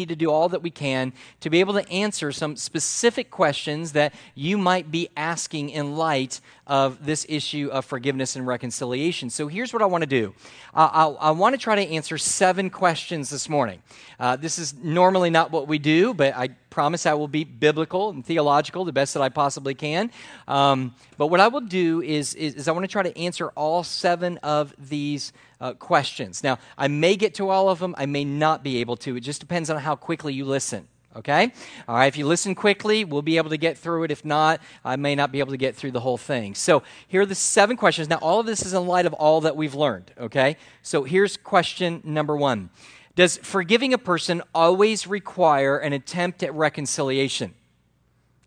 need to do all that we can to be able to answer some specific questions that you might be asking in light of this issue of forgiveness and reconciliation. So here's what I want to do uh, I, I want to try to answer seven questions this morning. Uh, this is normally not what we do, but I promise I will be biblical and theological the best that I possibly can. Um, but what I will do is, is, is I want to try to answer all seven of these uh, questions. Now, I may get to all of them, I may not be able to. It just depends on how quickly you listen. Okay? All right, if you listen quickly, we'll be able to get through it. If not, I may not be able to get through the whole thing. So, here are the seven questions. Now, all of this is in light of all that we've learned. Okay? So, here's question number one Does forgiving a person always require an attempt at reconciliation?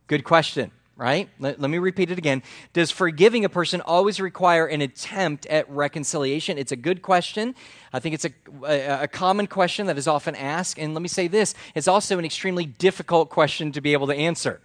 Good question right? Let, let, me repeat it again. Does forgiving a person always require an attempt at reconciliation? It's a good question. I think it's a, a, a, common question that is often asked. And let me say this it's also an extremely difficult question to be able to answer.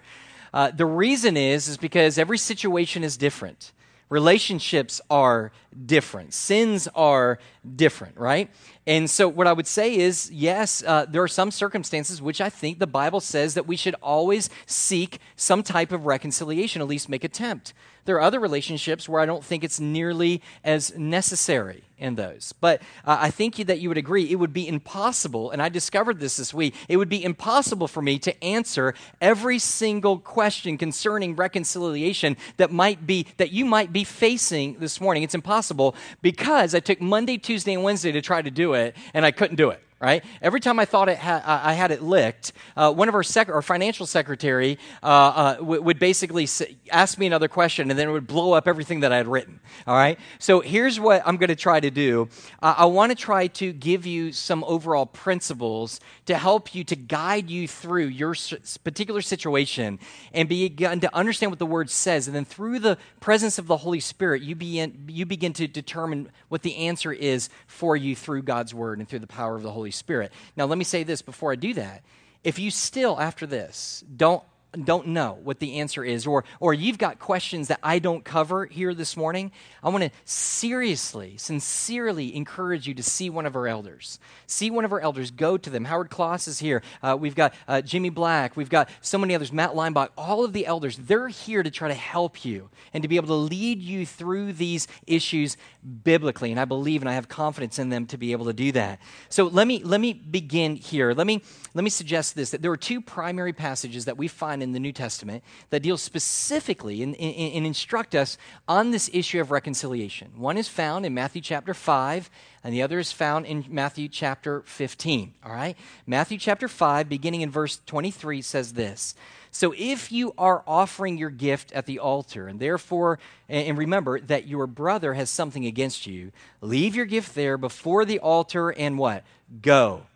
Uh, the reason is, is because every situation is different. Relationships are different. Sins are different, right? And so, what I would say is, yes, uh, there are some circumstances which I think the Bible says that we should always seek some type of reconciliation, at least make attempt. There are other relationships where I don't think it's nearly as necessary in those. But uh, I think that you would agree it would be impossible, and I discovered this this week, it would be impossible for me to answer every single question concerning reconciliation that might be that you might be facing this morning. It's impossible because I took Monday, Tuesday, and Wednesday to try to do it, and I couldn't do it right? Every time I thought it ha- I had it licked, uh, one of our, sec- our financial secretary uh, uh, w- would basically ask me another question, and then it would blow up everything that I had written. All right. So here's what I'm going to try to do. I want to try to give you some overall principles to help you to guide you through your particular situation and begin to understand what the word says, and then through the presence of the Holy Spirit, you begin you begin to determine what the answer is for you through God's word and through the power of the Holy Spirit. Now, let me say this before I do that. If you still, after this, don't don't know what the answer is, or, or you've got questions that I don't cover here this morning, I want to seriously, sincerely encourage you to see one of our elders. See one of our elders, go to them. Howard Kloss is here. Uh, we've got uh, Jimmy Black. We've got so many others, Matt Leinbach. All of the elders, they're here to try to help you and to be able to lead you through these issues biblically. And I believe and I have confidence in them to be able to do that. So let me, let me begin here. Let me, let me suggest this that there are two primary passages that we find in the New Testament that deal specifically and, and, and, instruct us on this issue of reconciliation. One is found in Matthew chapter 5, and the other is found in Matthew chapter 15. All right? Matthew chapter 5, beginning in verse 23, says this. So if you are offering your gift at the altar, and therefore, and remember that your brother has something against you, leave your gift there before the altar and what? Go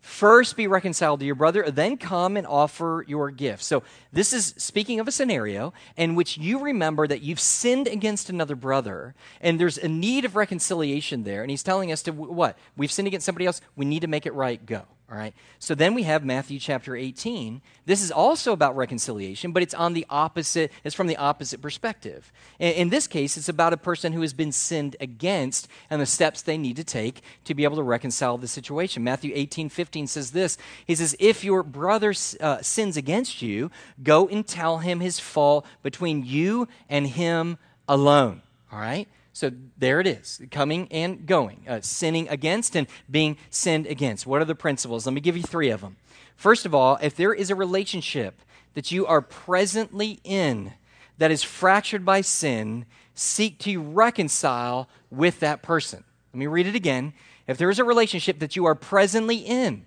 First be reconciled to your brother, then come and offer your gift. So, this is speaking of a scenario in which you remember that you've sinned against another brother, and there's a need of reconciliation there. And he's telling us to what? We've sinned against somebody else, we need to make it right, go. All right. So then we have Matthew chapter 18. This is also about reconciliation, but it's on the opposite, it's from the opposite perspective. In, in, this case, it's about a person who has been sinned against and the steps they need to take to be able to reconcile the situation. Matthew 18, 15 says this He says, If your brother uh, sins against you, go and tell him his fault between you and him alone. All right. So there it is, coming and going, uh, sinning against and being sinned against. What are the principles? Let me give you three of them. First of all, if there is a relationship that you are presently in that is fractured by sin, seek to reconcile with that person. Let me read it again. If there is a relationship that you are presently in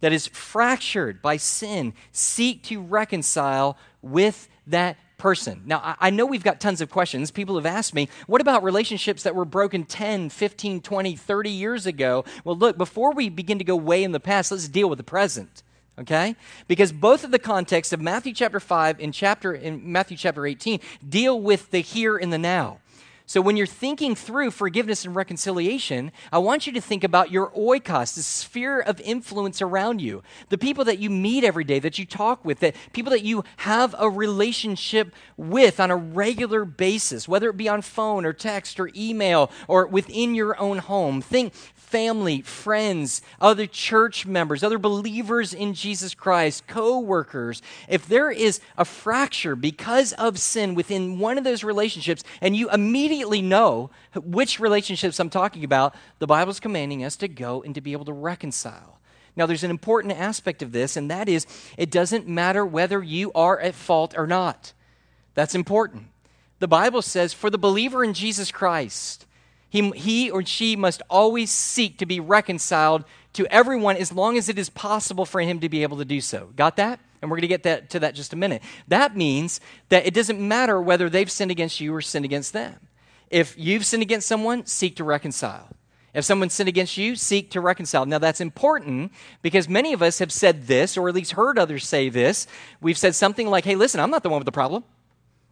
that is fractured by sin, seek to reconcile with that person. Now, I know we've got tons of questions. People have asked me, what about relationships that were broken 10, 15, 20, 30 years ago? Well, look, before we begin to go way in the past, let's deal with the present. Okay? Because both of the contexts of Matthew chapter 5 and chapter in Matthew chapter 18 deal with the here and the now. So, when you're thinking through forgiveness and reconciliation, I want you to think about your oikos, the sphere of influence around you, the people that you meet every day, that you talk with, that people that you have a relationship with on a regular basis, whether it be on phone or text or email or within your own home. Think, family, friends, other church members, other believers in Jesus Christ, co workers, if there is a fracture because of sin within one of those relationships, and you immediately know which relationships I'm talking about, the Bible's commanding us to go and to be able to reconcile. Now, there's an important aspect of this, and that is it doesn't matter whether you are at fault or not. That's important. The Bible says, for the believer in Jesus Christ, he, he or she must always seek to be reconciled to everyone as long as it is possible for him to be able to do so. Got that? And we're going to get that, to that just a minute. That means that it doesn't matter whether they've sinned against you or sinned against them. If you've sinned against someone, seek to reconcile. If someone sinned against you, seek to reconcile. Now, that's important because many of us have said this, or at least heard others say this. We've said something like, hey, listen, I'm not the one with the problem.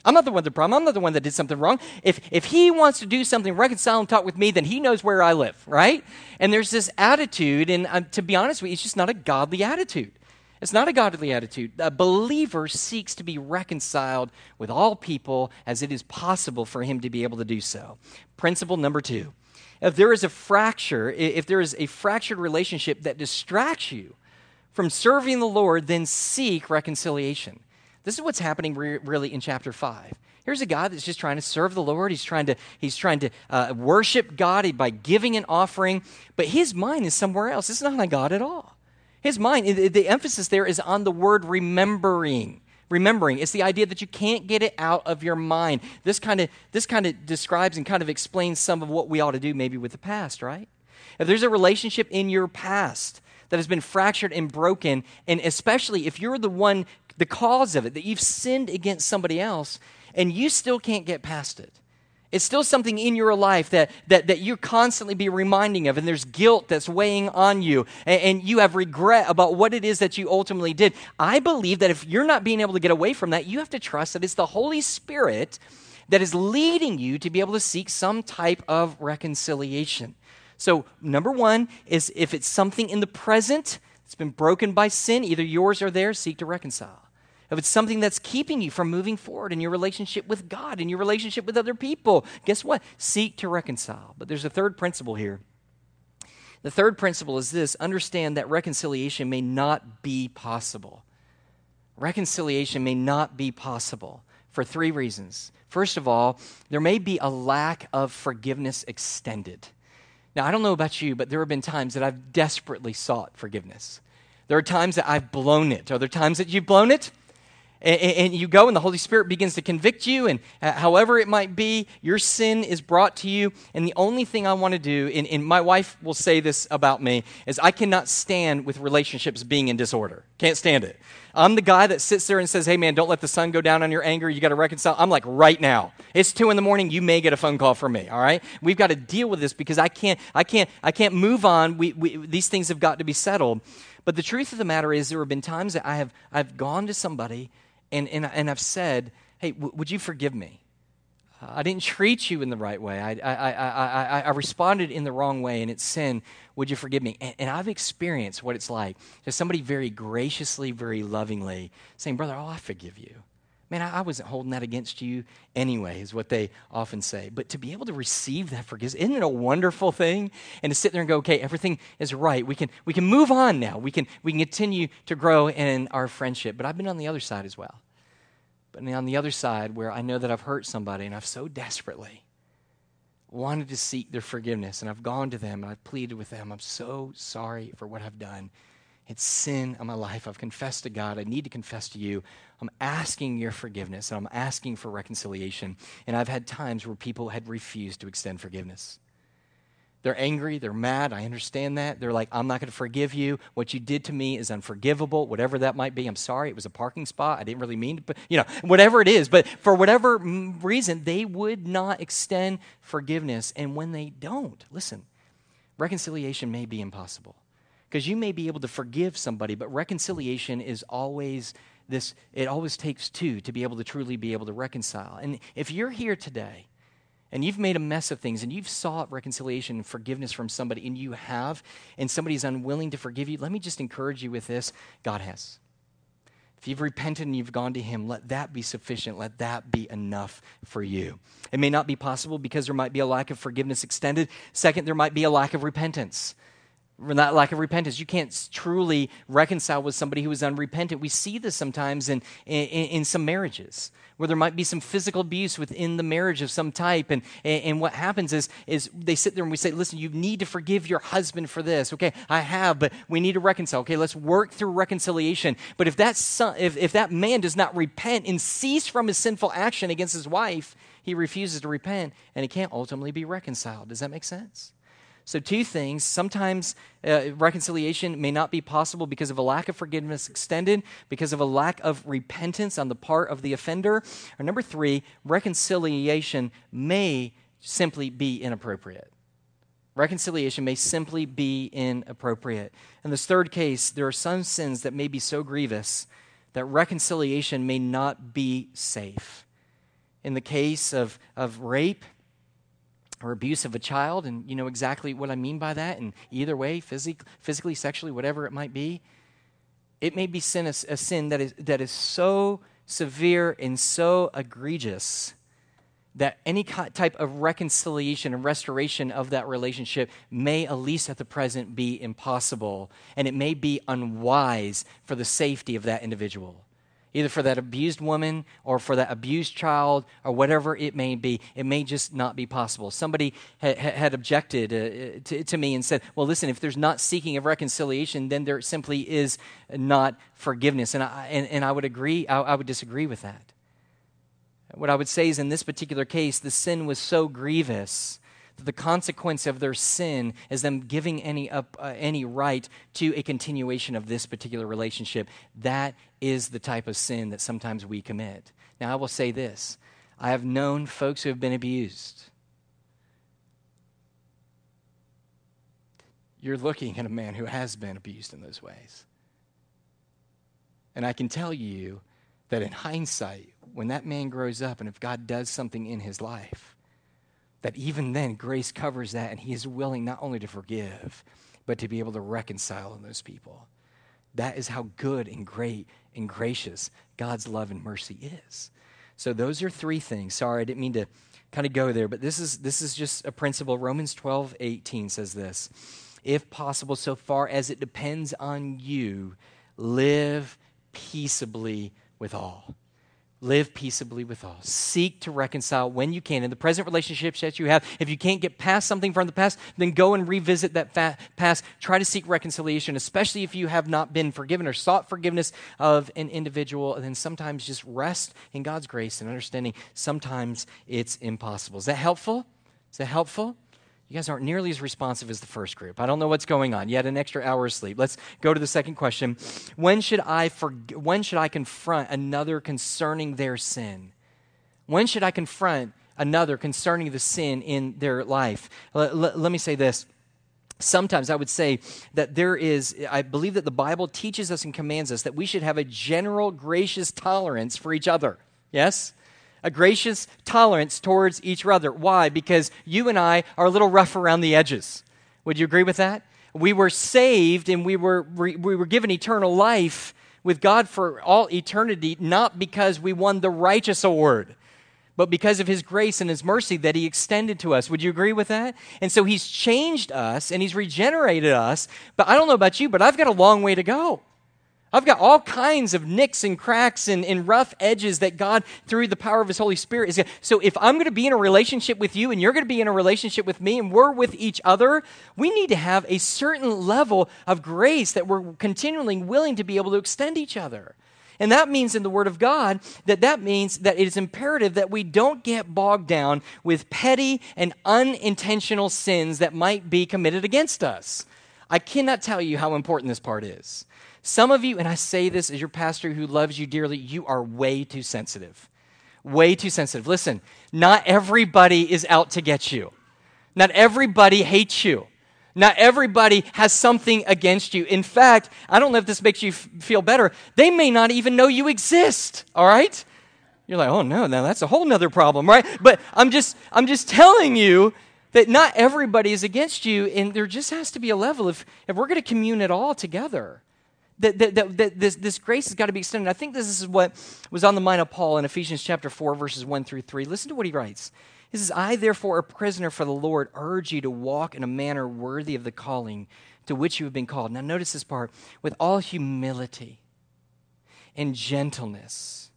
I'm not the one the problem. I'm not the one that did something wrong. If, if he wants to do something, reconcile and talk with me, then he knows where I live, right? And there's this attitude, and uh, to be honest with you, it's just not a godly attitude. It's not a godly attitude. A believer seeks to be reconciled with all people as it is possible for him to be able to do so. Principle number two if there is a fracture, if there is a fractured relationship that distracts you from serving the Lord, then seek reconciliation. This is what's happening re- really in chapter 5. Here's a guy that's just trying to serve the Lord. He's trying to, he's trying to uh, worship God by giving an offering, but his mind is somewhere else. It's not on God at all. His mind, the emphasis there is on the word remembering remembering. It's the idea that you can't get it out of your mind. This kind of this kind of describes and kind of explains some of what we ought to do maybe with the past, right? If there's a relationship in your past that has been fractured and broken, and especially if you're the one the cause of it, that you've sinned against somebody else and you still can't get past it it's still something in your life that, that, that you constantly be reminding of, and there's guilt that's weighing on you, and, and you have regret about what it is that you ultimately did. I believe that if you're not being able to get away from that, you have to trust that it's the Holy Spirit that is leading you to be able to seek some type of reconciliation. So, number one is if it's something in the present, that's been broken by sin, either yours or theirs, seek to reconcile if it's something that's keeping you from moving forward in your relationship with God, in your relationship with other people, guess what? Seek to reconcile. But there's a third principle here. The third principle is this understand that reconciliation may not be possible. Reconciliation may not be possible for three reasons. First of all, there may be a lack of forgiveness extended. Now, I don't know about you, but there have been times that I've desperately sought forgiveness. There are times that I've blown it. Are there times that you've blown it? And, and, you go and the Holy Spirit begins to convict you, and uh, however it might be, your sin is brought to you. And the only thing I want to do, and, and my wife will say this about me, is I cannot stand with relationships being in disorder. Can't stand it. I'm the guy that sits there and says, Hey man, don't let the sun go down on your anger. You got to reconcile. I'm like, right now. It's two in the morning. You may get a phone call from me. All right. We've got to deal with this because I can't, I can't, I can't move on. We, we, these things have got to be settled. But the truth of the matter is, there have been times that I have, I've gone to somebody and, and, and I've said, hey, w- would you forgive me? I didn't treat you in the right way. I, I, I, I, I responded in the wrong way, and it's sin. Would you forgive me? And, and I've experienced what it's like to somebody very graciously, very lovingly saying, Brother, oh, I forgive you. Man, I, wasn't holding that against you anyway, is what they often say. But to be able to receive that forgiveness, isn't it a wonderful thing? And to sit there and go, okay, everything is right. We can, we can move on now. We can, we can continue to grow in our friendship. But I've been on the other side as well. But on the other side, where I know that I've hurt somebody and I've so desperately wanted to seek their forgiveness, and I've gone to them and I've pleaded with them, I'm so sorry for what I've done. It's sin in my life. I've confessed to God. I need to confess to you. I'm asking your forgiveness and I'm asking for reconciliation. And I've had times where people had refused to extend forgiveness. They're angry, they're mad. I understand that. They're like, I'm not going to forgive you. What you did to me is unforgivable, whatever that might be. I'm sorry. It was a parking spot. I didn't really mean to, but, you know, whatever it is. But for whatever reason, they would not extend forgiveness. And when they don't, listen, reconciliation may be impossible because you may be able to forgive somebody, but reconciliation is always this, it always takes two to be able to truly be able to reconcile. And if you're here today, and you've made a mess of things and you've sought reconciliation and forgiveness from somebody and you have and somebody's unwilling to forgive you let me just encourage you with this god has If you've repented and you've gone to Him, let that be sufficient. Let that be enough for you. It may not be possible because there might be a lack of forgiveness extended. Second, there might be a lack of repentance. That lack of repentance. You can't truly reconcile with somebody who is unrepentant. We see this sometimes in, in, in, some marriages where there might be some physical abuse within the marriage of some type. And, and what happens is, is they sit there and we say, listen, you need to forgive your husband for this. Okay, I have, but we need to reconcile. Okay, let's work through reconciliation. But if that, son, if, if that man does not repent and cease from his sinful action against his wife, he refuses to repent and he can't ultimately be reconciled. Does that make sense? So, two things. Sometimes uh, reconciliation may not be possible because of a lack of forgiveness extended, because of a lack of repentance on the part of the offender. Or number three, reconciliation may simply be inappropriate. Reconciliation may simply be inappropriate. In this third case, there are some sins that may be so grievous that reconciliation may not be safe. In the case of, of rape, or abuse of a child, and you know exactly what I mean by that, and either way, physically, physically sexually, whatever it might be, it may be sin, a, a sin that is, that is so severe and so egregious that any type of reconciliation and restoration of that relationship may, at least at the present, be impossible, and it may be unwise for the safety of that individual either for that abused woman or for that abused child or whatever it may be. It may just not be possible. Somebody ha- had objected uh, to, to, me and said, well, listen, if there's not seeking of reconciliation, then there simply is not forgiveness. And I, and, and I would agree, I, I would disagree with that. What I would say is in this particular case, the sin was so grievous the consequence of their sin is them giving any up uh, any right to a continuation of this particular relationship. That is the type of sin that sometimes we commit. Now i will say this. I have known folks who have been abused. You're looking at a man who has been abused in those ways. And i can tell you that in hindsight when that man grows up and if god does something in his life that even then grace covers that and he is willing not only to forgive, but to be able to reconcile those people. That is how good and great and gracious God's love and mercy is. So those are three things. Sorry, I didn't mean to kind of go there, but this is this is just a principle. Romans 12, 18 says this. If possible, so far as it depends on you, live peaceably with all. Live peaceably with all. Seek to reconcile when you can. In the present relationships that you have, if you can't get past something from the past, then go and revisit that fa- past. Try to seek reconciliation, especially if you have not been forgiven or sought forgiveness of an individual. And then sometimes just rest in God's grace and understanding sometimes it's impossible. Is that helpful? Is that helpful? You guys aren't nearly as responsive as the first group. I don't know what's going on. Had an extra hour of sleep. Let's go to the second question. When should I forg- when should I confront another concerning their sin? When should I confront another concerning the sin in their life? L- l- let me say this. Sometimes I would say that there is, I believe that the Bible teaches us and commands us that we should have a general gracious tolerance for each other. Yes? A gracious tolerance towards each other. Why? Because you and I are a little rough around the edges. Would you agree with that? We were saved and we were, we were given eternal life with God for all eternity, not because we won the righteous award, but because of His grace and His mercy that He extended to us. Would you agree with that? And so He's changed us and He's regenerated us. But I don't know about you, but I've got a long way to go. I've got all kinds of nicks and cracks and, and rough edges that God, through the power of His Holy Spirit, is. So if I'm going to be in a relationship with you and you're going to be in a relationship with me and we're with each other, we need to have a certain level of grace that we're continually willing to be able to extend each other. And that means in the Word of God that that means that it is imperative that we don't get bogged down with petty and unintentional sins that might be committed against us. I cannot tell you how important this part is. Some of you, and I say this as your pastor who loves you dearly, you are way too sensitive. Way too sensitive. Listen, not everybody is out to get you. Not everybody hates you. Not everybody has something against you. In fact, I don't know if this makes you f- feel better. They may not even know you exist, all right? You're like, oh no, now that's a whole nother problem, right? But I'm just, I'm just telling you that not everybody is against you, and there just has to be a level of, if we're going to commune at all together, That, that, that, that this, this grace has got to be extended. I think this is what was on the mind of Paul in Ephesians chapter 4, verses 1 through 3. Listen to what he writes. He says, I, therefore, a prisoner for the Lord, urge you to walk in a manner worthy of the calling to which you have been called. Now, notice this part with all humility and gentleness,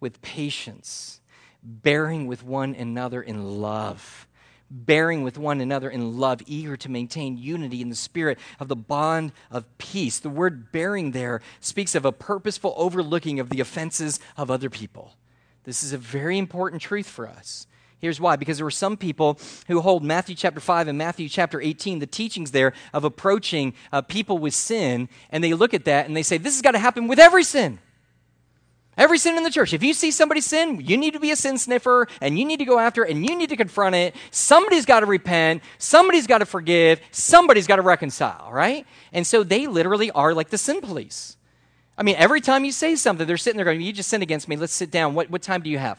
with patience, bearing with one another in love bearing with one another in love, eager to maintain unity in the spirit of the bond of peace. The word bearing there speaks of a purposeful overlooking of the offenses of other people. This is a very important truth for us. Here's why because there were some people who hold Matthew chapter 5 and Matthew chapter 18, the teachings there of approaching uh, people with sin, and they look at that and they say, This has got to happen with every sin. Every sin in the church. If you see somebody sin, you need to be a sin sniffer and you need to go after it and you need to confront it. Somebody's got to repent. Somebody's got to forgive. Somebody's got to reconcile, right? And so they literally are like the sin police. I mean, every time you say something, they're sitting there going, You just sinned against me. Let's sit down. What, what time do you have?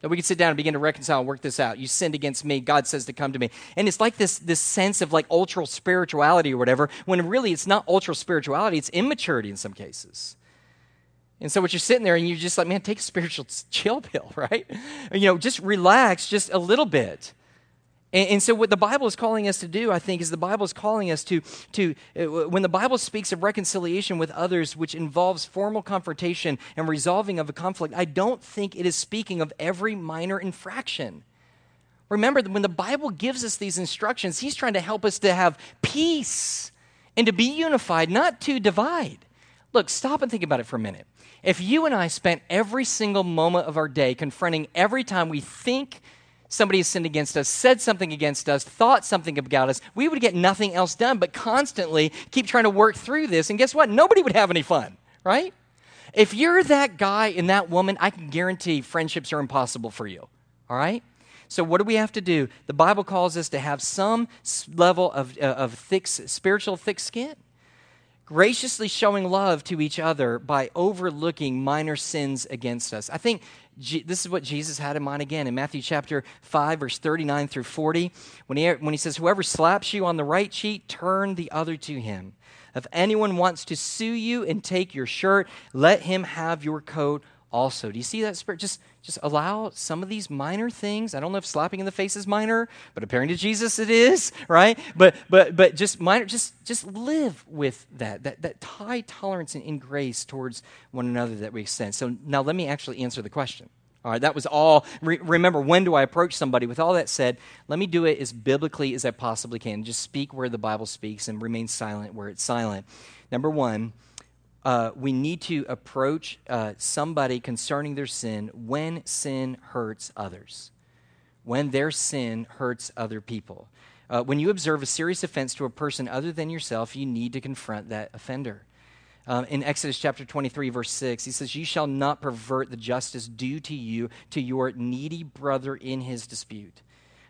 That we can sit down and begin to reconcile and work this out. You sinned against me. God says to come to me. And it's like this, this sense of like ultra spirituality or whatever, when really it's not ultra spirituality, it's immaturity in some cases. And so what you're sitting there and you're just like, man, take a spiritual chill pill, right? You know, just relax just a little bit. And, and, so what the Bible is calling us to do, I think, is the Bible is calling us to, to uh, when the Bible speaks of reconciliation with others, which involves formal confrontation and resolving of a conflict, I don't think it is speaking of every minor infraction. Remember, when the Bible gives us these instructions, He's trying to help us to have peace and to be unified, not to divide. Look, stop and think about it for a minute. If you and I spent every single moment of our day confronting every time we think somebody has sinned against us, said something against us, thought something about us, we would get nothing else done but constantly keep trying to work through this. And guess what? Nobody would have any fun, right? If you're that guy and that woman, I can guarantee friendships are impossible for you, all right? So, what do we have to do? The Bible calls us to have some level of, uh, of thick, spiritual thick skin graciously showing love to each other by overlooking minor sins against us. I think G- this is what Jesus had in mind again in Matthew chapter 5, verse 39 through 40, when he, when he says, Whoever slaps you on the right cheek, turn the other to him. If anyone wants to sue you and take your shirt, let him have your coat also. Do you see that spirit? Just, just allow some of these minor things. I don't know if slapping in the face is minor, but appearing to Jesus it is, right? But but but just minor, just just live with that that that high tolerance and grace towards one another that we extend. So now let me actually answer the question. All right, that was all. Re- remember, when do I approach somebody? With all that said, let me do it as biblically as I possibly can. Just speak where the Bible speaks and remain silent where it's silent. Number one, uh, we need to approach uh, somebody concerning their sin when sin hurts others, when their sin hurts other people. Uh, when you observe a serious offense to a person other than yourself, you need to confront that offender. Um, in Exodus chapter 23, verse 6, he says, You shall not pervert the justice due to you to your needy brother in his dispute.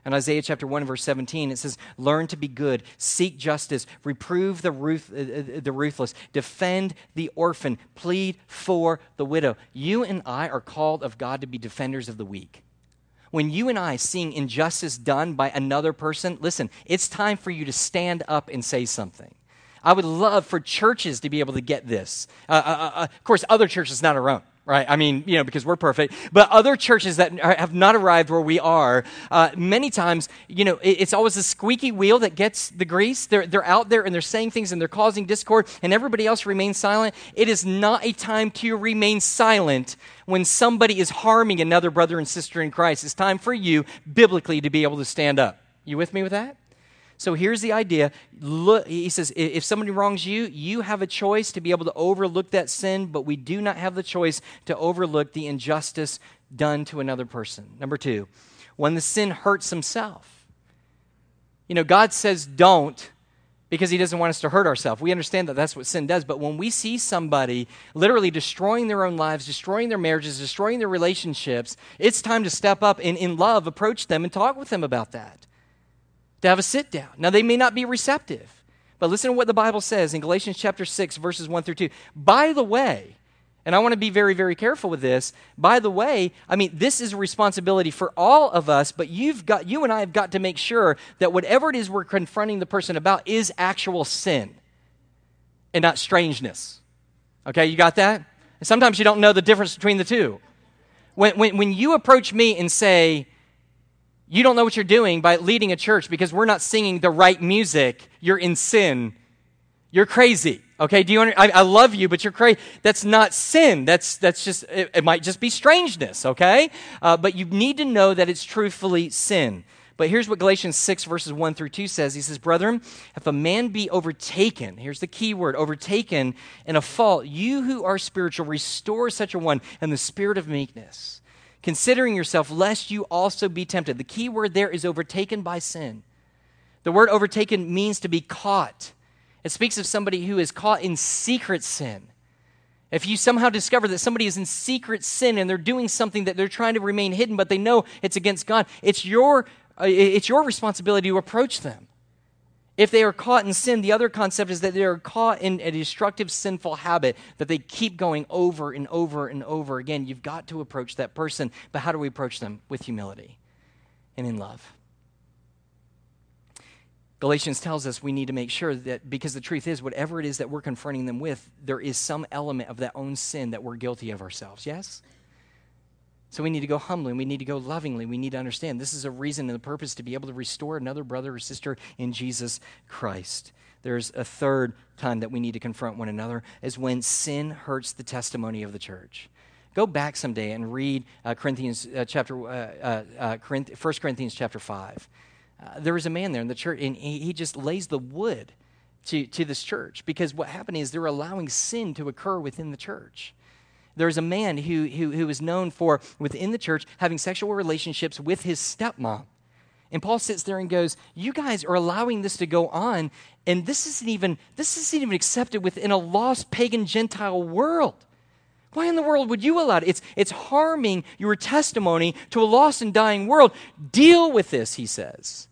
In Isaiah chapter 1, verse 17, it says, Learn to be good, seek justice, reprove the, ruth, uh, uh, the ruthless, defend the orphan, plead for the widow. You and I are called of God to be defenders of the weak. When you and I seeing injustice done by another person, listen, it's time for you to stand up and say something. I would love for churches to be able to get this. Uh, uh, uh, of course, other churches, not our own right? I mean, you know, because we're perfect. But other churches that have not arrived where we are, uh, many times, you know, it's always a squeaky wheel that gets the grease. They're, they're out there and they're saying things and they're causing discord, and everybody else remains silent. It is not a time to remain silent when somebody is harming another brother and sister in Christ. It's time for you, biblically, to be able to stand up. You with me with that? So here's the idea. Look, he says, if somebody wrongs you, you have a choice to be able to overlook that sin, but we do not have the choice to overlook the injustice done to another person. Number two, when the sin hurts himself. You know, God says don't because he doesn't want us to hurt ourselves. We understand that that's what sin does. But when we see somebody literally destroying their own lives, destroying their marriages, destroying their relationships, it's time to step up and in love approach them and talk with them about that to have a sit down. Now, they may not be receptive, but listen to what the Bible says in Galatians chapter 6, verses 1 through 2. By the way, and I want to be very, very careful with this. By the way, I mean, this is a responsibility for all of us, but you've got, you and I have got to make sure that whatever it is we're confronting the person about is actual sin and not strangeness. Okay, you got that? And sometimes you don't know the difference between the two. When, when, when you approach me and say, you don't know what you're doing by leading a church because we're not singing the right music, you're in sin, you're crazy. Okay, do you under, I, I love you, but you're crazy. That's not sin. That's, that's just, it, it might just be strangeness, okay? Uh, but you need to know that it's truthfully sin. But here's what Galatians 6, verses 1 through 2 says. He says, Brethren, if a man be overtaken, here's the key word, overtaken in a fault, you who are spiritual, restore such a one in the spirit of meekness, considering yourself, lest you also be tempted. The key word there is overtaken by sin. The word overtaken means to be caught. It speaks of somebody who is caught in secret sin. If you somehow discover that somebody is in secret sin and they're doing something that they're trying to remain hidden, but they know it's against God, it's your, uh, it's your responsibility to approach them. If they are caught in sin, the other concept is that they are caught in a destructive, sinful habit that they keep going over and over and over again. You've got to approach that person. But how do we approach them? With humility and in love. Galatians tells us we need to make sure that because the truth is, whatever it is that we're confronting them with, there is some element of that own sin that we're guilty of ourselves. Yes? So we need to go humbly, we need to go lovingly, we need to understand this is a reason and a purpose to be able to restore another brother or sister in Jesus Christ. There's a third time that we need to confront one another is when sin hurts the testimony of the church. Go back someday and read uh, Corinthians uh, chapter uh, uh, 1 uh, Corinthians chapter 5. Uh, there was a man there in the church, and he, he just lays the wood to, to this church because what happened is they're allowing sin to occur within the church. There's a man who, who, who is known for, within the church, having sexual relationships with his stepmom. And Paul sits there and goes, You guys are allowing this to go on, and this isn't even, this isn't even accepted within a lost pagan Gentile world. Why in the world would you allow it? It's, it's harming your testimony to a lost and dying world. Deal with this, he says.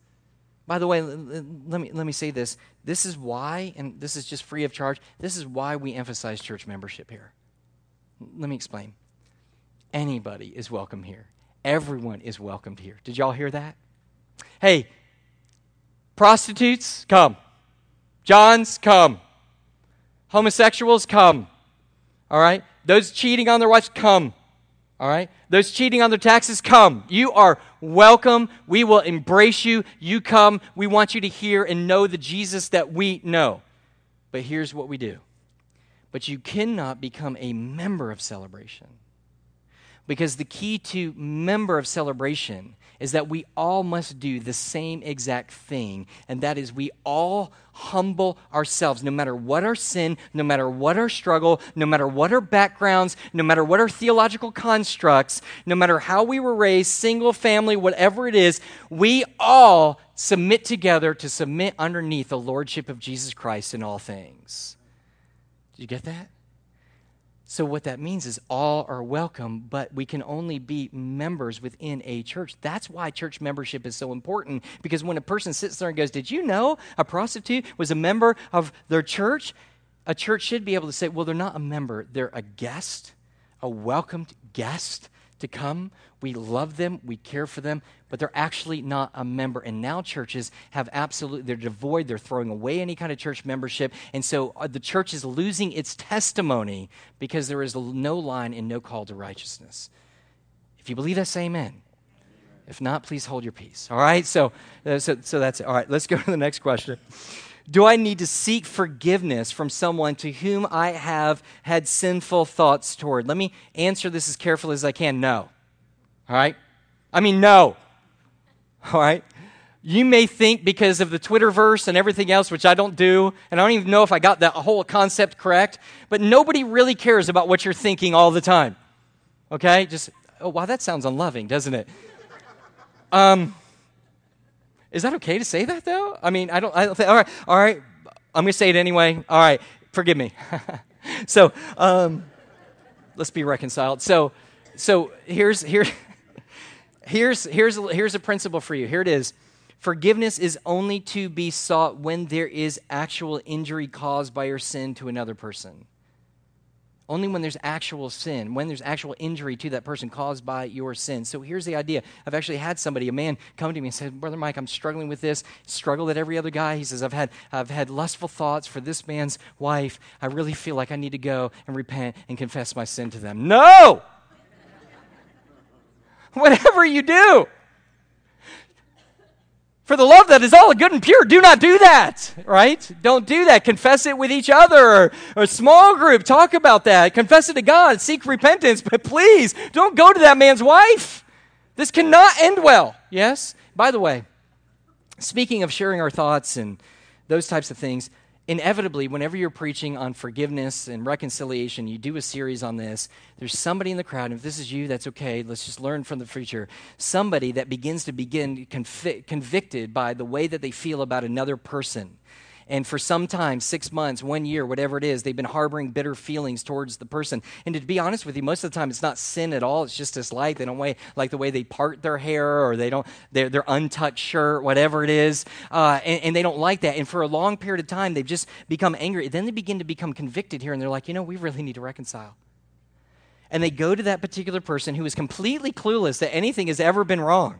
By the way, let me, let me say this. This is why, and this is just free of charge, this is why we emphasize church membership here. Let me explain. Anybody is welcome here, everyone is welcomed here. Did y'all hear that? Hey, prostitutes, come. Johns, come. Homosexuals, come. All right? Those cheating on their wives, come. All right? Those cheating on their taxes, come. You are welcome. We will embrace you. You come. We want you to hear and know the Jesus that we know. But here's what we do. But you cannot become a member of celebration. Because the key to member of celebration is that we all must do the same exact thing, and that is we all humble ourselves, no matter what our sin, no matter what our struggle, no matter what our backgrounds, no matter what our theological constructs, no matter how we were raised, single family, whatever it is, we all submit together to submit underneath the lordship of Jesus Christ in all things. You get that? So, what that means is all are welcome, but we can only be members within a church. That's why church membership is so important, because when a person sits there and goes, Did you know a prostitute was a member of their church? A church should be able to say, Well, they're not a member, they're a guest, a welcomed guest to come. We love them, we care for them, but they're actually not a member. And now churches have absolutely, they're devoid, they're throwing away any kind of church membership. And so uh, the church is losing its testimony because there is no line and no call to righteousness. If you believe that, say amen. If not, please hold your peace. All right? So, uh, so, so that's it. All right, let's go to the next question. Do I need to seek forgiveness from someone to whom I have had sinful thoughts toward? Let me answer this as carefully as I can. No. All right? I mean, no. All right? You may think because of the Twitterverse and everything else, which I don't do, and I don't even know if I got that whole concept correct, but nobody really cares about what you're thinking all the time. Okay? Just, oh, wow, that sounds unloving, doesn't it? Um, is that okay to say that though? I mean, I don't. I don't think. All right, all right. I'm going to say it anyway. All right, forgive me. so, um, let's be reconciled. So, so here's here, here's here's here's a principle for you. Here it is. Forgiveness is only to be sought when there is actual injury caused by your sin to another person. Only when there's actual sin, when there's actual injury to that person caused by your sin. So here's the idea. I've actually had somebody, a man, come to me and say, Brother Mike, I'm struggling with this. Struggle that every other guy. He says, I've had, I've had lustful thoughts for this man's wife. I really feel like I need to go and repent and confess my sin to them. No! Whatever you do, for the love that is all good and pure, do not do that, right? Don't do that. Confess it with each other or, a small group. Talk about that. Confess it to God. Seek repentance. But please, don't go to that man's wife. This cannot end well. Yes? By the way, speaking of sharing our thoughts and those types of things, inevitably, whenever you're preaching on forgiveness and reconciliation, you do a series on this, there's somebody in the crowd, and if this is you, that's okay. Let's just learn from the preacher. Somebody that begins to begin convi- convicted by the way that they feel about another person and for some time, six months, one year, whatever it is, they've been harboring bitter feelings towards the person. And to be honest with you, most of the time it's not sin at all. It's just dislike. They don't like the way they part their hair or they don't, their, their untouched shirt, whatever it is. Uh, and, and they don't like that. And for a long period of time, they've just become angry. Then they begin to become convicted here and they're like, you know, we really need to reconcile and they go to that particular person who is completely clueless that anything has ever been wrong.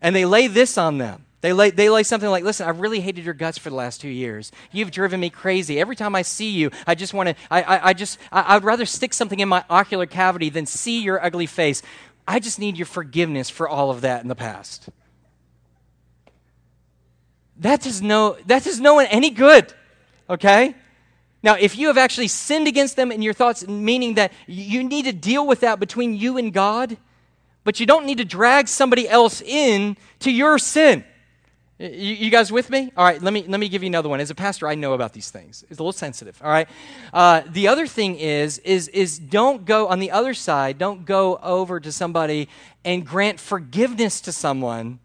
And they lay this on them. They lay, they lay something like, listen, I've really hated your guts for the last two years. You've driven me crazy. Every time I see you, I just want to, I, I, I, just, I, I would rather stick something in my ocular cavity than see your ugly face. I just need your forgiveness for all of that in the past. That does no, that does no one any good, okay? Now, if you have actually sinned against them in your thoughts, meaning that you need to deal with that between you and God, but you don't need to drag somebody else in to your sin. You, you, guys with me? All right, let me, let me give you another one. As a pastor, I know about these things. It's a little sensitive, all right? Uh, the other thing is, is, is don't go on the other side, don't go over to somebody and grant forgiveness to someone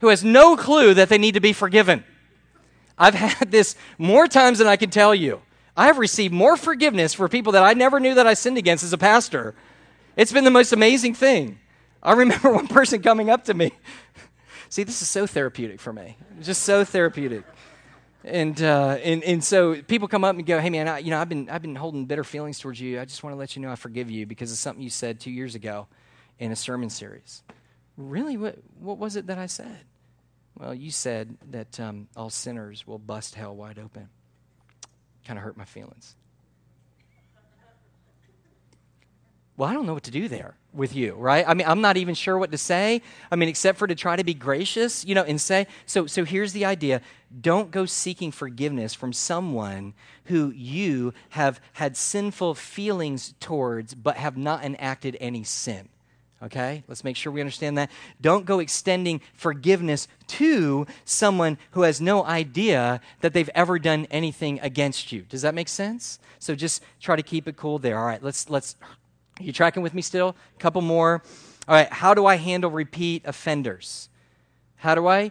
who has no clue that they need to be forgiven. I've had this more times than I can tell you. I have received more forgiveness for people that I never knew that I sinned against as a pastor. It's been the most amazing thing. I remember one person coming up to me See, this is so therapeutic for me. Just so therapeutic. And, uh, and, and so people come up and go, hey, man, I, you know, I've been, I've been holding bitter feelings towards you. I just want to let you know I forgive you because of something you said two years ago in a sermon series. Really? What, what was it that I said? Well, you said that um, all sinners will bust hell wide open. Kind of hurt my feelings. Well, I don't know what to do there with you, right? I mean, I'm not even sure what to say. I mean, except for to try to be gracious, you know, and say, so, so here's the idea don't go seeking forgiveness from someone who you have had sinful feelings towards, but have not enacted any sin. Okay? Let's make sure we understand that. Don't go extending forgiveness to someone who has no idea that they've ever done anything against you. Does that make sense? So just try to keep it cool there. All right, let's let's you tracking with me still? A couple more. All right, how do I handle repeat offenders? How do I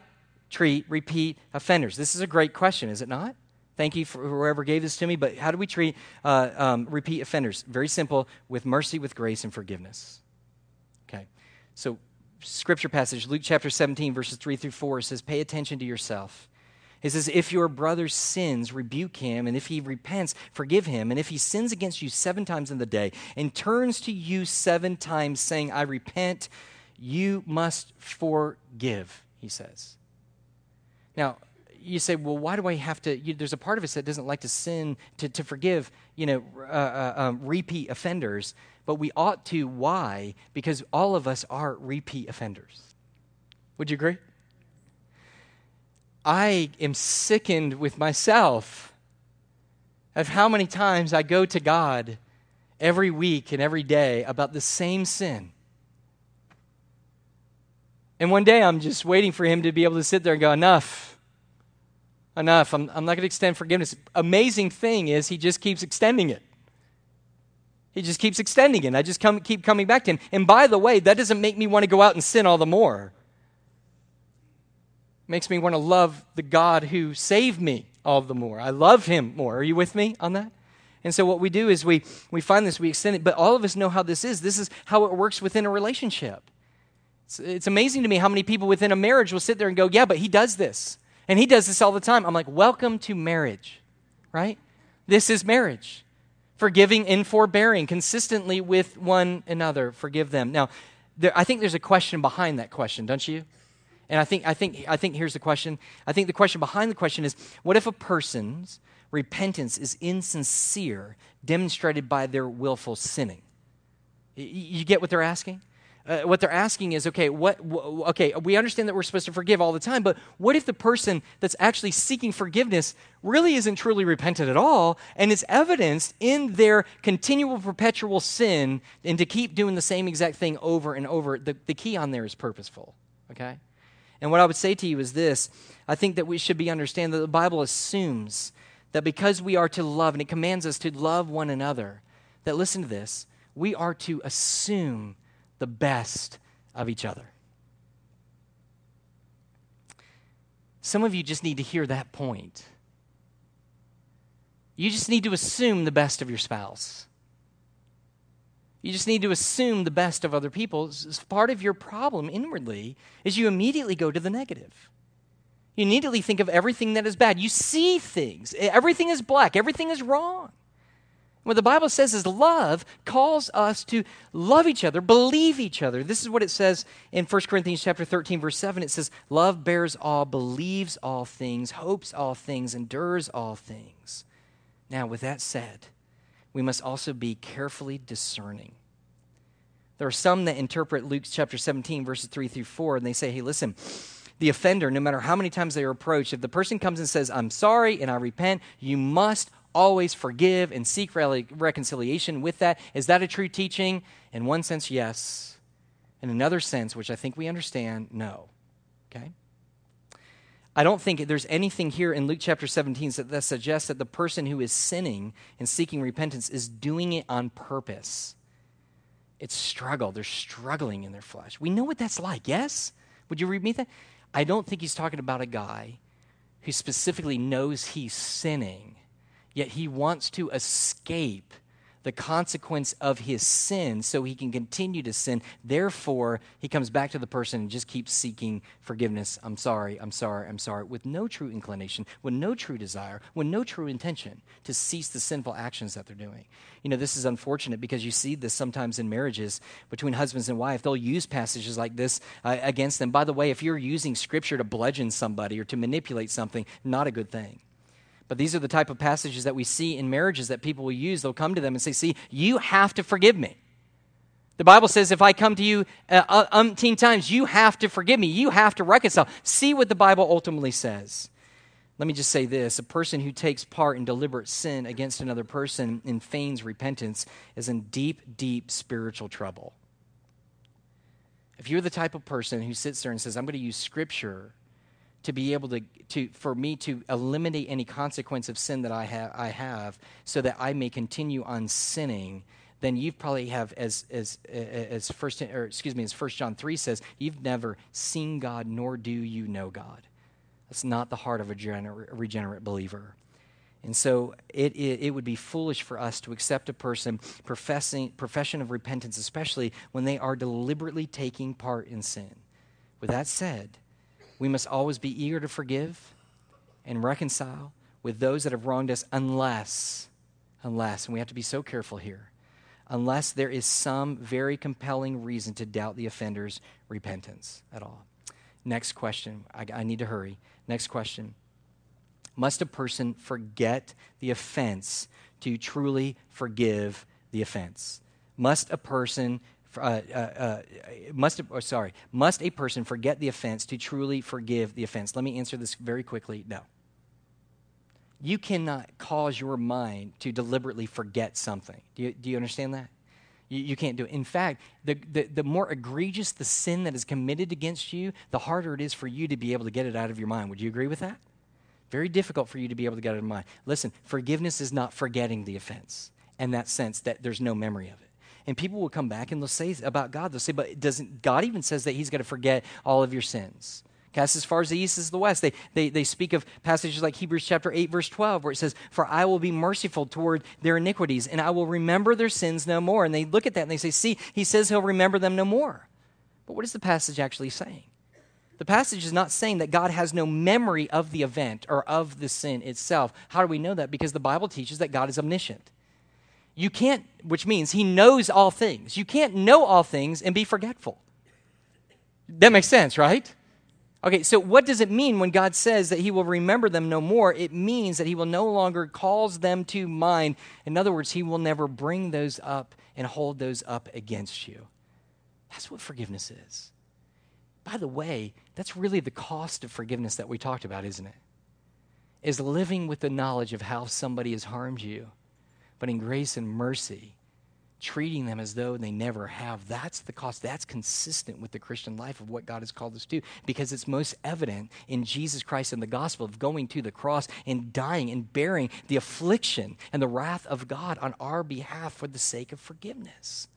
treat repeat offenders? This is a great question, is it not? Thank you for whoever gave this to me, but how do we treat uh, um, repeat offenders? Very simple with mercy, with grace, and forgiveness. Okay, so scripture passage, Luke chapter 17, verses 3 through 4 says, Pay attention to yourself it says, If your brother sins, rebuke him, and if he repents, forgive him. And if he sins against you seven times in the day and turns to you seven times, saying, I repent, you must forgive, he says. Now, you say, well, why do I have to? You, there's a part of us that doesn't like to sin, to, to forgive, you know, uh, uh, um, repeat offenders, but we ought to. Why? Because all of us are repeat offenders. Would you agree? I am sickened with myself of how many times I go to God every week and every day about the same sin. And one day I'm just waiting for him to be able to sit there and go, enough. Enough. I'm, I'm not going to extend forgiveness. Amazing thing is, he just keeps extending it. He just keeps extending it. I just come, keep coming back to him. And by the way, that doesn't make me want to go out and sin all the more makes me want to love the God who saved me all the more. I love him more. Are you with me on that? And so what we do is we, we find this, we extend it, but all of us know how this is. This is how it works within a relationship. It's, it's amazing to me how many people within a marriage will sit there and go, Yeah, but he does this. And he does this all the time. I'm like, Welcome to marriage, right? This is marriage. Forgiving and forbearing consistently with one another. Forgive them. Now, there, I think there's a question behind that question, don't you? And I think, I, think, I think here's the question. I think the question behind the question is what if a person's repentance is insincere, demonstrated by their willful sinning? You get what they're asking? Uh, what they're asking is okay what okay we understand that we're supposed to forgive all the time but what if the person that's actually seeking forgiveness really isn't truly repentant at all and it's evidenced in their continual perpetual sin and to keep doing the same exact thing over and over the, the key on there is purposeful okay and what i would say to you is this i think that we should be understand that the bible assumes that because we are to love and it commands us to love one another that listen to this we are to assume the best of each other. Some of you just need to hear that point. You just need to assume the best of your spouse. You just need to assume the best of other people. Part of your problem inwardly is you immediately go to the negative. You immediately think of everything that is bad. You see things. Everything is black. Everything is wrong. What the Bible says is love calls us to love each other, believe each other. This is what it says in 1 Corinthians chapter 13 verse 7. It says, "Love bears all, believes all things, hopes all things, endures all things." Now, with that said, we must also be carefully discerning. There are some that interpret Luke chapter 17 verses 3 through 4 and they say, "Hey, listen, the offender, no matter how many times they are approached, if the person comes and says, I'm sorry and I repent, you must always forgive and seek re- reconciliation with that. Is that a true teaching? In one sense, yes. In another sense, which I think we understand, no. Okay? I don't think there's anything here in Luke chapter 17 that, that suggests that the person who is sinning and seeking repentance is doing it on purpose. It's struggle. They're struggling in their flesh. We know what that's like, yes? Would you read me that? I don't think he's talking about a guy who specifically knows he's sinning yet he wants to escape the consequence of his sin so he can continue to sin. Therefore, he comes back to the person and just keeps seeking forgiveness. I'm sorry, I'm sorry, I'm sorry, with no true inclination, with no true desire, with no true intention to cease the sinful actions that they're doing. You know, this is unfortunate because you see this sometimes in marriages between husbands and wife. They'll use passages like this uh, against them. By the way, if you're using scripture to bludgeon somebody or to manipulate something, not a good thing. But these are the type of passages that we see in marriages that people will use. They'll come to them and say, See, you have to forgive me. The Bible says if I come to you uh, umpteen times, you have to forgive me. You have to reconcile. See what the Bible ultimately says. Let me just say this a person who takes part in deliberate sin against another person and feigns repentance is in deep, deep spiritual trouble. If you're the type of person who sits there and says, I'm going to use scripture to be able to, to for me to eliminate any consequence of sin that I have, I have so that I may continue on sinning then you've probably have as as as first or excuse me as first john 3 says you've never seen god nor do you know god. That's not the heart of a regenerate, believer. And so it, it, it, would be foolish for us to accept a person professing profession of repentance especially when they are deliberately taking part in sin. With that said we must always be eager to forgive and reconcile with those that have wronged us unless, unless, and we have to be so careful here, unless there is some very compelling reason to doubt the offender's repentance at all. Next question. I, I need to hurry. Next question. Must a person forget the offense to truly forgive the offense? Must a person uh, uh, uh, must oh, sorry. Must a person forget the offense to truly forgive the offense? Let me answer this very quickly. No. You cannot cause your mind to deliberately forget something. Do you, do you understand that? You, you can't do it. In fact the, the, the more egregious the sin that is committed against you the harder it is for you to be able to get it out of your mind. Would you agree with that? Very difficult for you to be able to get it out of mind. Listen forgiveness is not forgetting the offense in that sense that there's no memory of it and people will come back and they'll say about God, they'll say, but doesn't God even says that He's going to forget all of your sins? Cast as far as the east is the west. They, they, they speak of passages like Hebrews chapter 8, verse 12, where it says, For I will be merciful toward their iniquities, and I will remember their sins no more. And they look at that and they say, See, he says he'll remember them no more. But what is the passage actually saying? The passage is not saying that God has no memory of the event or of the sin itself. How do we know that? Because the Bible teaches that God is omniscient. You can't, which means he knows all things. You can't know all things and be forgetful. That makes sense, right? Okay, so what does it mean when God says that he will remember them no more? It means that he will no longer cause them to mind. In other words, he will never bring those up and hold those up against you. That's what forgiveness is. By the way, that's really the cost of forgiveness that we talked about, isn't it? Is living with the knowledge of how somebody has harmed you, but in grace and mercy, treating them as though they never have. That's the cost. That's consistent with the Christian life of what God has called us to because it's most evident in Jesus Christ and the gospel of going to the cross and dying and bearing the affliction and the wrath of God on our behalf for the sake of forgiveness.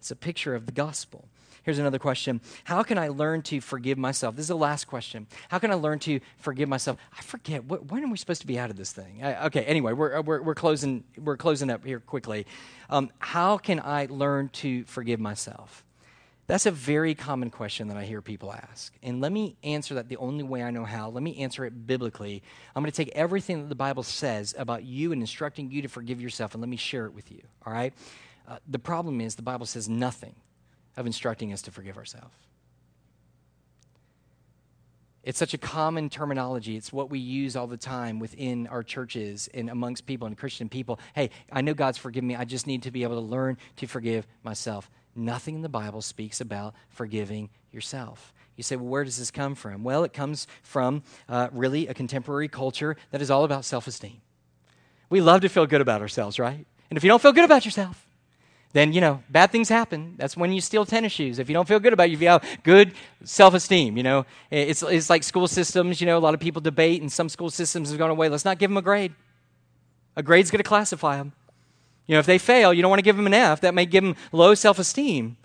It's a picture of the gospel. Here's another question How can I learn to forgive myself? This is the last question. How can I learn to forgive myself? I forget. when are we supposed to be out of this thing? I, okay, anyway, we're, we're, we're, closing, we're closing up here quickly. Um, how can I learn to forgive myself? That's a very common question that I hear people ask. And let me answer that the only way I know how. Let me answer it biblically. I'm going to take everything that the Bible says about you and instructing you to forgive yourself and let me share it with you. All right? Uh, the problem is the Bible says nothing of instructing us to forgive ourselves. It's such a common terminology. It's what we use all the time within our churches and amongst people and Christian people. Hey, I know God's forgiven me. I just need to be able to learn to forgive myself. Nothing in the Bible speaks about forgiving yourself. You say, well, where does this come from? Well, it comes from uh, really a contemporary culture that is all about self esteem. We love to feel good about ourselves, right? And if you don't feel good about yourself, then you know bad things happen. That's when you steal tennis shoes. If you don't feel good about it you have good self-esteem you know. It's, it's like school systems you know a lot of people debate and some school systems have gone away. Let's not give them a grade. A grade's going to classify them you know if they fail you don't want to give them an f. That may give them low self-esteem.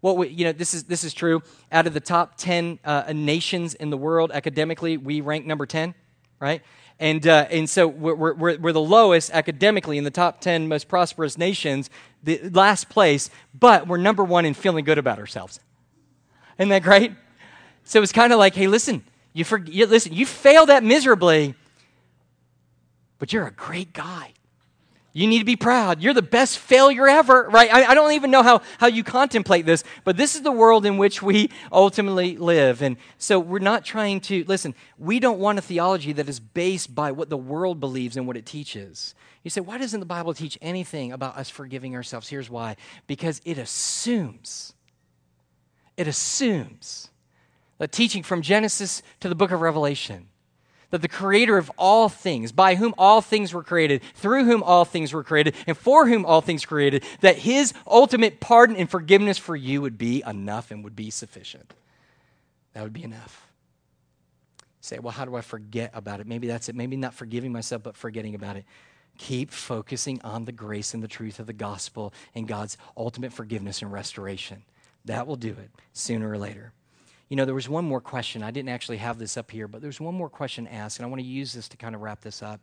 What we, you know this is this is true. Out of the top 10 uh, nations in the world academically we rank number 10 right and, uh, and so we're, we're, we're the lowest academically in the top 10 most prosperous nations, the last place, but we're number one in feeling good about ourselves. Isn't that great? So it's kind of like, hey, listen, you, for, you, listen, you failed that miserably, but you're a great guy. You need to be proud. You're the best failure ever, right? I, I, don't even know how, how you contemplate this, but this is the world in which we ultimately live. And so we're not trying to, listen, we don't want a theology that is based by what the world believes and what it teaches. You say, why doesn't the Bible teach anything about us forgiving ourselves? Here's why because it assumes, it assumes that teaching from Genesis to the book of Revelation that the creator of all things, by whom all things were created, through whom all things were created, and for whom all things created, that his ultimate pardon and forgiveness for you would be enough and would be sufficient. That would be enough. Say, well, how do I forget about it? Maybe that's it. Maybe not forgiving myself, but forgetting about it. Keep focusing on the grace and the truth of the gospel and God's ultimate forgiveness and restoration. That will do it sooner or later. You know, there was one more question. I didn't actually have this up here, but there's one more question asked, and I want to use this to kind of wrap this up.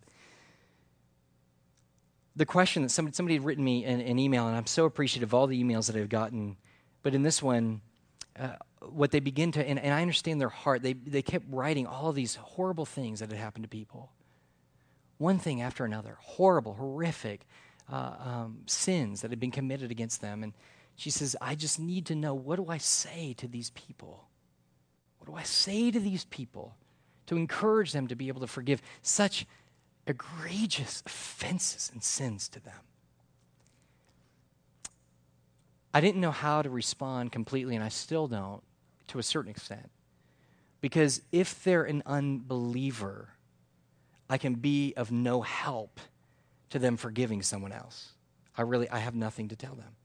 The question that somebody, somebody had written me an, an email, and I'm so appreciative of all the emails that I've gotten, but in this one, uh, what they begin to, and, and, I understand their heart, they, they kept writing all these horrible things that had happened to people. One thing after another, horrible, horrific uh, um, sins that had been committed against them. And she says, I just need to know what do I say to these people? Do I say to these people to encourage them to be able to forgive such egregious offenses and sins to them? I didn't know how to respond completely, and I still don't to a certain extent. Because if they're an unbeliever, I can be of no help to them forgiving someone else. I really I have nothing to tell them.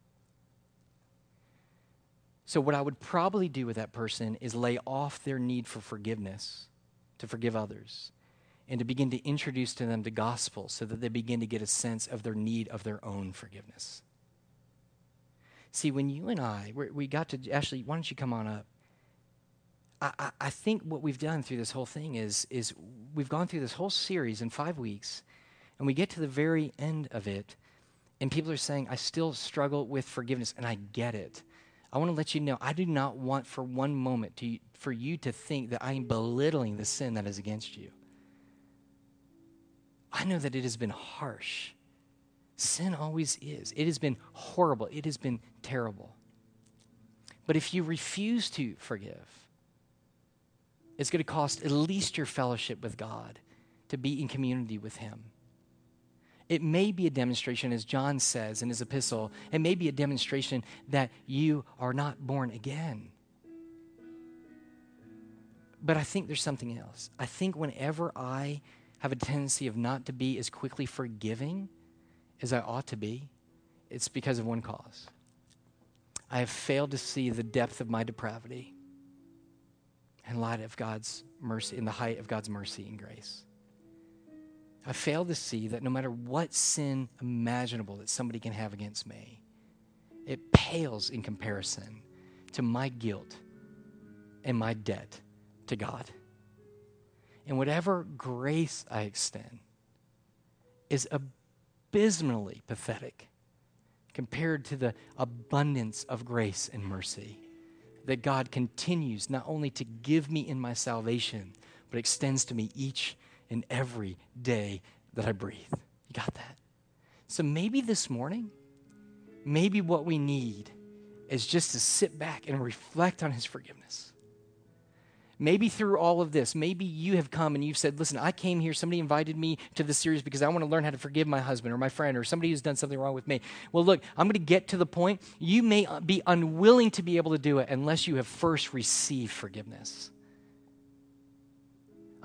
So, what I would probably do with that person is lay off their need for forgiveness to forgive others and to begin to introduce to them the gospel so that they begin to get a sense of their need of their own forgiveness. See, when you and I, we got to, Ashley, why don't you come on up? I, I, I think what we've done through this whole thing is, is we've gone through this whole series in five weeks, and we get to the very end of it, and people are saying, I still struggle with forgiveness, and I get it. I want to let you know I do not want for one moment to, for you to think that I am belittling the sin that is against you. I know that it has been harsh. Sin always is. It has been horrible, it has been terrible. But if you refuse to forgive, it's going to cost at least your fellowship with God to be in community with Him. It may be a demonstration, as John says in his epistle, it may be a demonstration that you are not born again. But I think there's something else. I think whenever I have a tendency of not to be as quickly forgiving as I ought to be, it's because of one cause. I have failed to see the depth of my depravity in light of God's mercy, in the height of God's mercy and grace. I fail to see that no matter what sin imaginable that somebody can have against me, it pales in comparison to my guilt and my debt to God. And whatever grace I extend is abysmally pathetic compared to the abundance of grace and mercy that God continues not only to give me in my salvation, but extends to me each and every day that I breathe. You got that? So maybe this morning, maybe what we need is just to sit back and reflect on His forgiveness. Maybe through all of this, maybe you have come and you've said, Listen, I came here, somebody invited me to this series because I want to learn how to forgive my husband or my friend or somebody who's done something wrong with me. Well, look, I'm going to get to the point. You may be unwilling to be able to do it unless you have first received forgiveness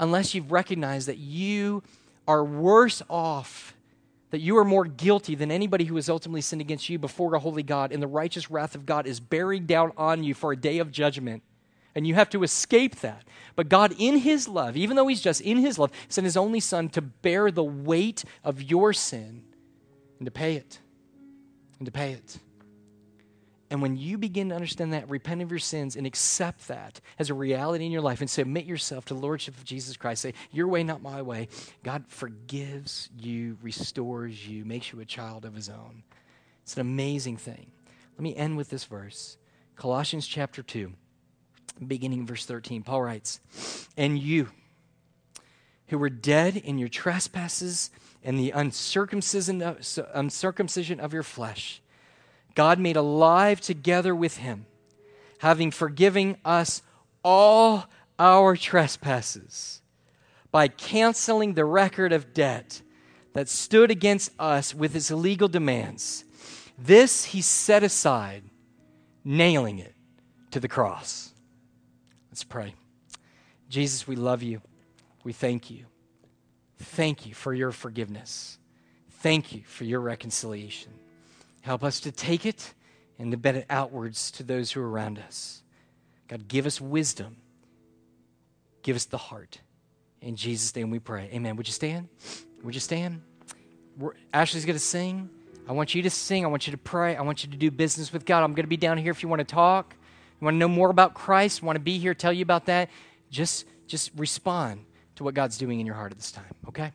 unless you've recognized that you are worse off, that you are more guilty than anybody who has ultimately sinned against you before a holy God, and the righteous wrath of God is bearing down on you for a day of judgment. And you have to escape that. But God, in His love, even though He's just in His love, sent His only Son to bear the weight of your sin and to pay it. And to pay it. And when you begin to understand that, repent of your sins and accept that as a reality in your life and submit yourself to the Lordship of Jesus Christ, say, Your way, not my way, God forgives you, restores you, makes you a child of His own. It's an amazing thing. Let me end with this verse Colossians chapter 2, beginning verse 13. Paul writes, And you, who were dead in your trespasses and the uncircumcision of, uncircumcision of your flesh, God made alive together with him, having forgiven us all our trespasses by canceling the record of debt that stood against us with its legal demands. This he set aside, nailing it to the cross. Let's pray. Jesus, we love you. We thank you. Thank you for your forgiveness. Thank you for your reconciliation. Help us to take it and to bend it outwards to those who are around us. God, give us wisdom. Give us the heart. In Jesus' name we pray. Amen. Would you stand? Would you stand? We're, Ashley's going to sing. I want you to sing. I want you to pray. I want you to do business with God. I'm going to be down here if you want to talk. You want to know more about Christ, want to be here, tell you about that. Just, just respond to what God's doing in your heart at this time, okay?